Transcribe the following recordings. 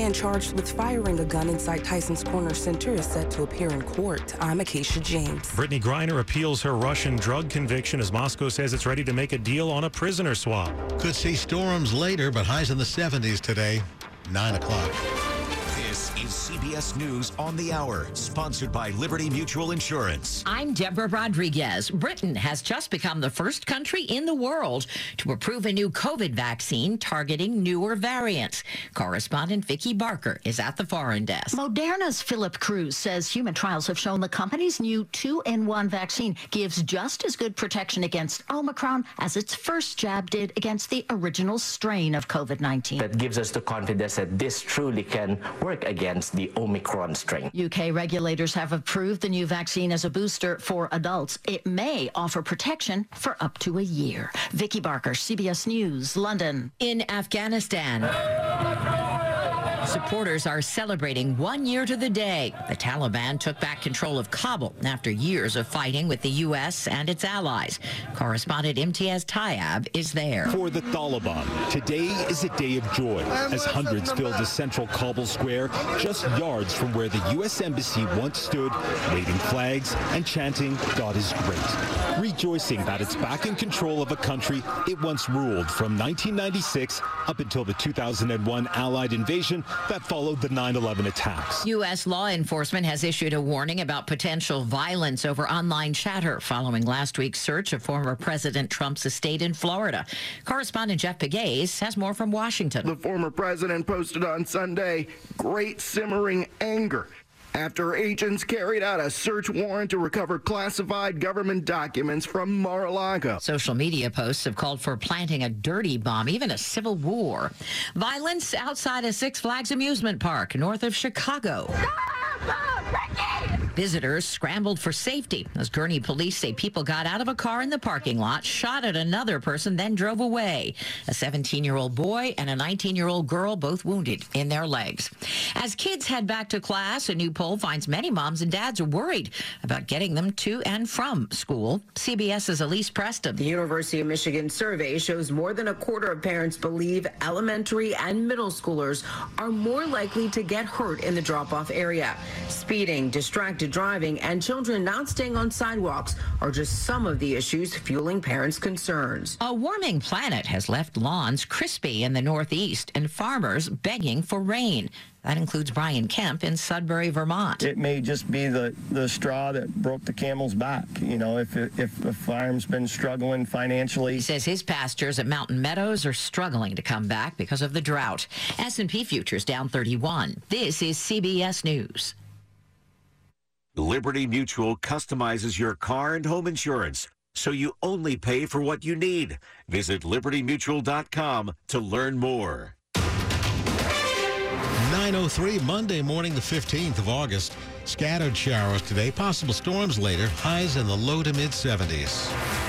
The man charged with firing a gun inside Tyson's Corner Center is set to appear in court. I'm Acacia James. Brittney Griner appeals her Russian drug conviction as Moscow says it's ready to make a deal on a prisoner swap. Could see storms later, but highs in the 70s today, 9 o'clock. This CBS News on the Hour, sponsored by Liberty Mutual Insurance. I'm Deborah Rodriguez. Britain has just become the first country in the world to approve a new COVID vaccine targeting newer variants. Correspondent Vicki Barker is at the foreign desk. Moderna's Philip Cruz says human trials have shown the company's new two-in-one vaccine gives just as good protection against Omicron as its first jab did against the original strain of COVID-19. That gives us the confidence that this truly can work against the Omicron strain. UK regulators have approved the new vaccine as a booster for adults. It may offer protection for up to a year. Vicki Barker, CBS News, London. In Afghanistan. Supporters are celebrating one year to the day. The Taliban took back control of Kabul after years of fighting with the U.S. and its allies. Correspondent Imtiaz Tyab is there. For the Taliban, today is a day of joy as hundreds filled the central Kabul square just yards from where the U.S. Embassy once stood, waving flags and chanting, God is great. Rejoicing that it's back in control of a country it once ruled from 1996 up until the 2001 Allied invasion that followed the 9-11 attacks. U.S. law enforcement has issued a warning about potential violence over online chatter following last week's search of former President Trump's estate in Florida. Correspondent Jeff Pegues has more from Washington. The former president posted on Sunday great simmering anger after agents carried out a search warrant to recover classified government documents from Mar-a-Lago. Social media posts have called for planting a dirty bomb, even a civil war. Violence outside a Six Flags amusement park north of Chicago. Visitors scrambled for safety as Gurnee police say people got out of a car in the parking lot, shot at another person, then drove away. A 17 year old boy and a 19 year old girl both wounded in their legs. As kids head back to class, a new poll finds many moms and dads are worried about getting them to and from school. CBS's Elise Preston. The University of Michigan survey shows more than a quarter of parents believe elementary and middle schoolers are more likely to get hurt in the drop off area. Speeding, distracted driving, and children not staying on sidewalks are just some of the issues fueling parents' concerns. A warming planet has left lawns crispy in the Northeast and farmers begging for rain. That includes Brian Kemp in Sudbury, Vermont. It may just be the, the straw that broke the camel's back. You know, if, if the farm's been struggling financially. He says his pastures at Mountain Meadows are struggling to come back because of the drought. S&P futures down 31. This is CBS News. Liberty Mutual customizes your car and home insurance so you only pay for what you need. Visit libertymutual.com to learn more. 903 Monday morning, the 15th of August. Scattered showers today, possible storms later, highs in the low to mid 70s.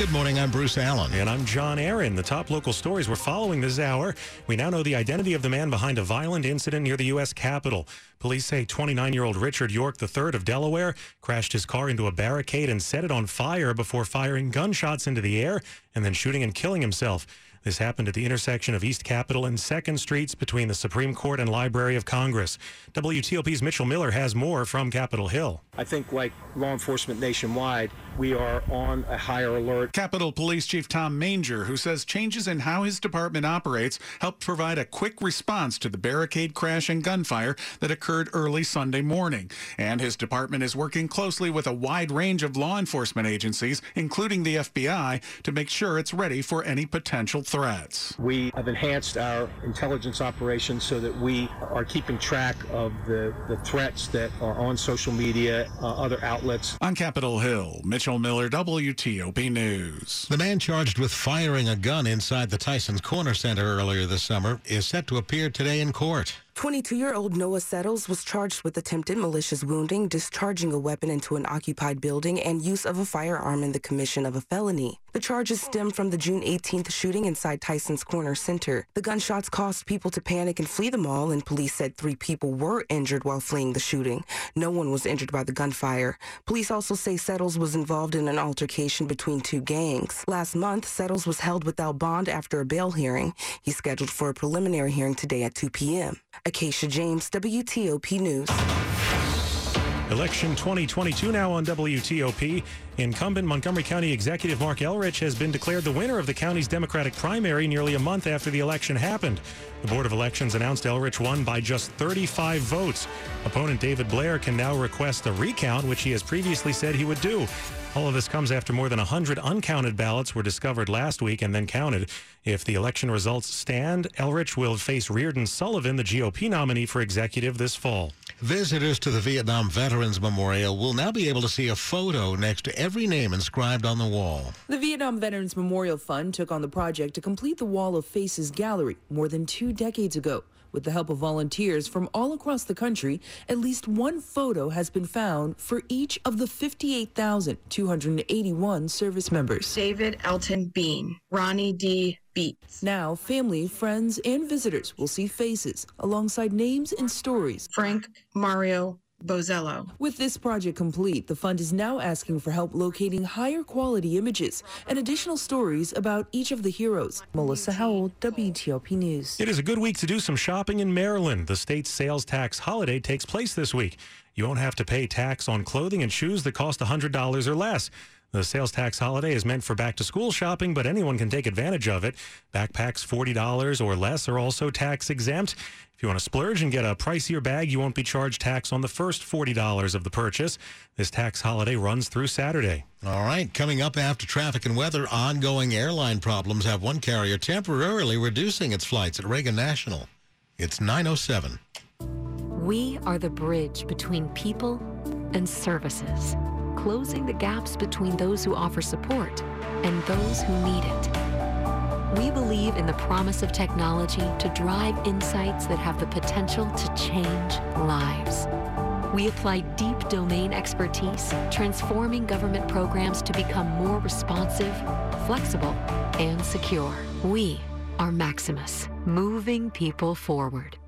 Good morning. I'm Bruce Alan. And I'm John Aaron. The top local stories we're following this hour. We now know the identity of the man behind a violent incident near the U.S. Capitol. Police say 29 year old Richard York III of Delaware crashed his car into a barricade and set it on fire before firing gunshots into the air and then shooting and killing himself. This happened at the intersection of East Capitol and 2nd Streets between the Supreme Court and Library of Congress. WTOP's Mitchell Miller has more from Capitol Hill. I think, like law enforcement nationwide, we are on a higher alert. Capitol Police Chief Tom Manger, who says changes in how his department operates helped provide a quick response to the barricade crash and gunfire that occurred early Sunday morning. And his department is working closely with a wide range of law enforcement agencies, including the FBI, to make sure it's ready for any potential threats. We have enhanced our intelligence operations so that we are keeping track of the, the threats that are on social media, uh, other outlets. On Capitol Hill, Mitchell Miller, WTOP News. The man charged with firing a gun inside the Tyson's Corner Center earlier this summer is set to appear today in court. 22 year old Noah Settles was charged with attempted malicious wounding, discharging a weapon into an occupied building, and use of a firearm in the commission of a felony. The charges stem from the June 18th shooting inside Tyson's Corner Center. The gunshots caused people to panic and flee the mall, and police said three people were injured while fleeing the shooting. No one was injured by the gunfire. Police also say Settles was involved in an altercation between two gangs. Last month, Settles was held without bond after a bail hearing. He's scheduled for a preliminary hearing today at 2 p.m. Acacia James, WTOP News. Election 2022 now on WTOP. Incumbent Montgomery County Executive Marc Elrich has been declared the winner of the county's Democratic primary nearly a month after the election happened. The Board of Elections announced Elrich won by just 35 votes. Opponent David Blair can now request a recount, which he has previously said he would do. All of this comes after more than 100 uncounted ballots were discovered last week and then counted. If the election results stand, Elrich will face Reardon Sullivan, the GOP nominee for executive, this fall. Visitors to the Vietnam Veterans Memorial will now be able to see a photo next to every name inscribed on the wall. The Vietnam Veterans Memorial Fund took on the project to complete the Wall of Faces gallery more than two decades ago. With the help of volunteers from all across the country, at least one photo has been found for each of the 58,281 service members. David Elton Bean, Ronnie D. Beats. Now, family, friends, and visitors will see faces alongside names and stories. Frank Mario Bozello. With this project complete, the fund is now asking for help locating higher quality images and additional stories about each of the heroes. Melissa Howell, WTOP News. It is a good week to do some shopping in Maryland. The state's sales tax holiday takes place this week. You won't have to pay tax on clothing and shoes that cost $100 or less. The sales tax holiday is meant for back to school shopping, but anyone can take advantage of it. Backpacks $40 or less are also tax exempt. If you want to splurge and get a pricier bag, you won't be charged tax on the first $40 of the purchase. This tax holiday runs through Saturday. All right, coming up after traffic and weather, ongoing airline problems have one carrier temporarily reducing its flights at Reagan National. It's 907. We are the bridge between people and services closing the gaps between those who offer support and those who need it. We believe in the promise of technology to drive insights that have the potential to change lives. We apply deep domain expertise, transforming government programs to become more responsive, flexible, and secure. We are Maximus, moving people forward.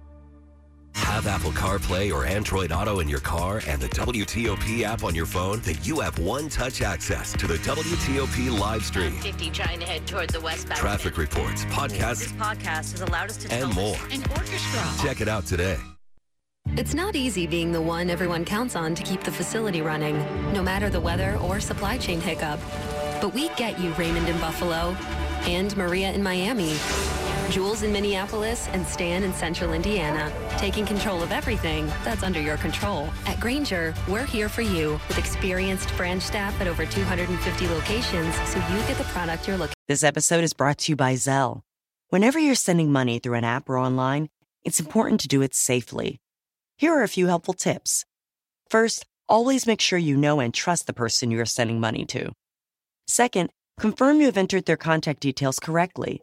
Have Apple CarPlay or Android Auto in your car and the WTOP app on your phone? Then you have one touch access to the WTOP live stream. 50 trying to head toward the west bank. Traffic reports, podcasts. This podcast has allowed us to and more. An orchestra. Check it out today. It's not easy being the one everyone counts on to keep the facility running, no matter the weather or supply chain hiccup. But we get you, Raymond in Buffalo, and Maria in Miami. Jules in Minneapolis, and Stan in Central Indiana, taking control of everything that's under your control. At Grainger, we're here for you with experienced branch staff at over 250 locations so you get the product you're looking for. This episode is brought to you by Zelle. Whenever you're sending money through an app or online, it's important to do it safely. Here are a few helpful tips. First, always make sure you know and trust the person you are sending money to. Second, confirm you have entered their contact details correctly.